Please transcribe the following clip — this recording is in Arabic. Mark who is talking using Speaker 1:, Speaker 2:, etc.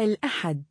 Speaker 1: الأحد.